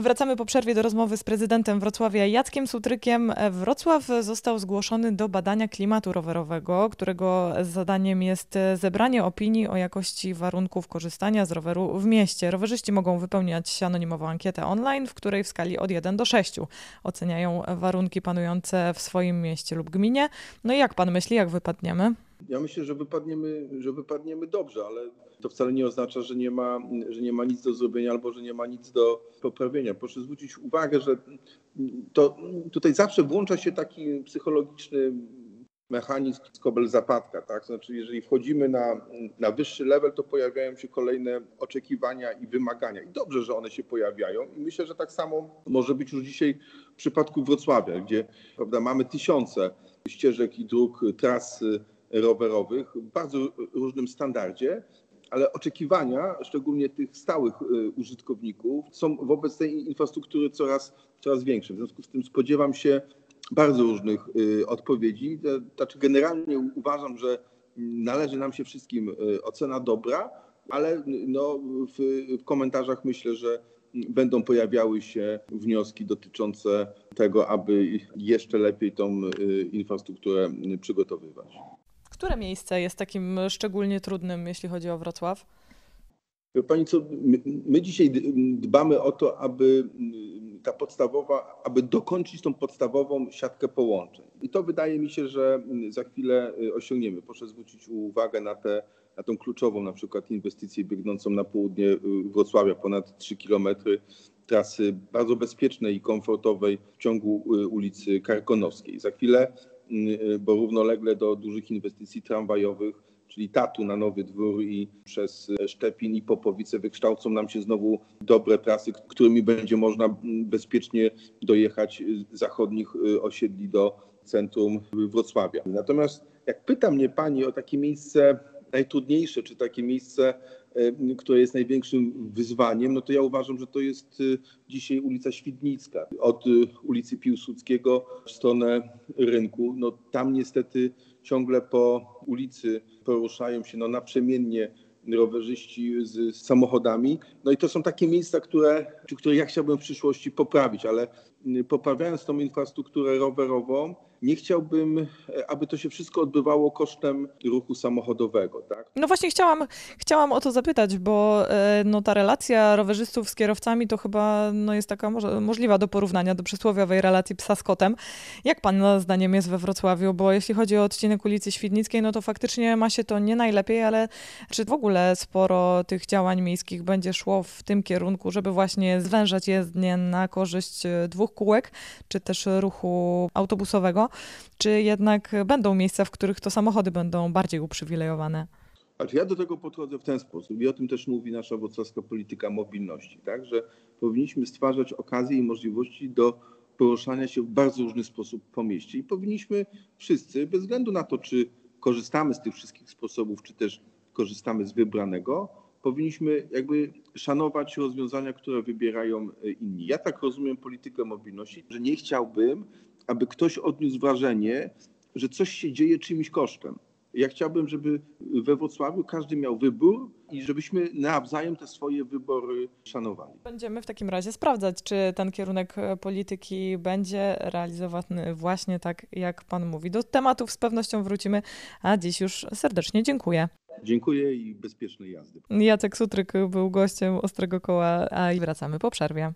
Wracamy po przerwie do rozmowy z prezydentem Wrocławia Jackiem Sutrykiem. Wrocław został zgłoszony do badania klimatu rowerowego, którego zadaniem jest zebranie opinii o jakości warunków korzystania z roweru w mieście. Rowerzyści mogą wypełniać anonimową ankietę online, w której w skali od 1 do 6 oceniają warunki panujące w swoim mieście lub gminie. No i jak pan myśli, jak wypadniemy? Ja myślę, że wypadniemy, że wypadniemy dobrze, ale to wcale nie oznacza, że nie, ma, że nie ma nic do zrobienia albo że nie ma nic do poprawienia. Proszę zwrócić uwagę, że to tutaj zawsze włącza się taki psychologiczny mechanizm skobel zapadka, tak? Znaczy, jeżeli wchodzimy na, na wyższy level, to pojawiają się kolejne oczekiwania i wymagania. I dobrze, że one się pojawiają. I myślę, że tak samo może być już dzisiaj w przypadku Wrocławia, gdzie prawda, mamy tysiące ścieżek i dróg, tras rowerowych w bardzo różnym standardzie, ale oczekiwania, szczególnie tych stałych y, użytkowników, są wobec tej infrastruktury coraz, coraz większe. W związku z tym spodziewam się bardzo różnych y, odpowiedzi. Znaczy generalnie uważam, że należy nam się wszystkim y, ocena dobra, ale no, w, w komentarzach myślę, że będą pojawiały się wnioski dotyczące tego, aby jeszcze lepiej tą infrastrukturę przygotowywać. Które miejsce jest takim szczególnie trudnym, jeśli chodzi o Wrocław? Pani co, my, dzisiaj dbamy o to, aby ta podstawowa, aby dokończyć tą podstawową siatkę połączeń. I to wydaje mi się, że za chwilę y, osiągniemy. Proszę zwrócić uwagę na, tę na tą kluczową na przykład inwestycję biegnącą na południe y, Wrocławia, ponad 3 kilometry trasy bardzo bezpiecznej i komfortowej w ciągu y, ulicy Karkonowskiej. Za chwilę bo równolegle do dużych inwestycji tramwajowych, czyli Tatu na Nowy Dwór i przez Szczepin i Popowice wykształcą nam się znowu dobre trasy, którymi będzie można bezpiecznie dojechać z zachodnich y, osiedli do centrum Wrocławia. Natomiast jak pyta mnie pani o takie miejsce najtrudniejsze, czy takie miejsce, które jest największym wyzwaniem, no to ja uważam, że to jest e, dzisiaj ulica Świdnicka. Od e, ulicy Piłsudskiego w stronę rynku. No tam niestety ciągle po ulicy poruszają się no, naprzemiennie rowerzyści z samochodami. No i to są takie miejsca, które, które ja chciałbym w przyszłości poprawić, ale poprawiając tą infrastrukturę rowerową, nie chciałbym, e, aby to się wszystko odbywało kosztem ruchu samochodowego. Tak? No właśnie chciałam, chciałam o to zapytać, bo e, no, ta relacja rowerzystów z kierowcami to chyba no, jest taka możliwa do porównania do przysłowiowej relacji psa z kotem. Jak pan zdaniem jest we Wrocławiu? Bo jeśli chodzi o odcinek ulicy Świdnickiej, no to faktycznie ma się to nie najlepiej, ale czy w ogóle sporo tych działań miejskich będzie szło w tym kierunku, żeby właśnie zwężać jezdnię na korzyść e, dwóch kółek, czy też ruchu autobusowego? Czy jednak będą miejsca, w których to samochody będą bardziej uprzywilejowane? Znaczy ja do tego podchodzę w ten sposób i o tym też mówi nasza wrocławska polityka mobilności, tak? że powinniśmy stwarzać okazje i możliwości do poruszania się w bardzo różny sposób po mieście i powinniśmy wszyscy, bez względu na to, czy korzystamy z tych wszystkich sposobów, czy też korzystamy z wybranego, powinniśmy jakby szanować rozwiązania, które wybierają inni. Ja tak rozumiem politykę mobilności, że nie chciałbym, aby ktoś odniósł wrażenie, że coś się dzieje czyimś kosztem. Ja chciałbym, żeby we Wrocławiu każdy miał wybór i żebyśmy nawzajem te swoje wybory szanowali. Będziemy w takim razie sprawdzać, czy ten kierunek polityki będzie realizowany właśnie tak, jak Pan mówi. Do tematów z pewnością wrócimy, a dziś już serdecznie dziękuję. Dziękuję i bezpiecznej jazdy. Jacek Sutryk był gościem Ostrego Koła, a i wracamy po przerwie.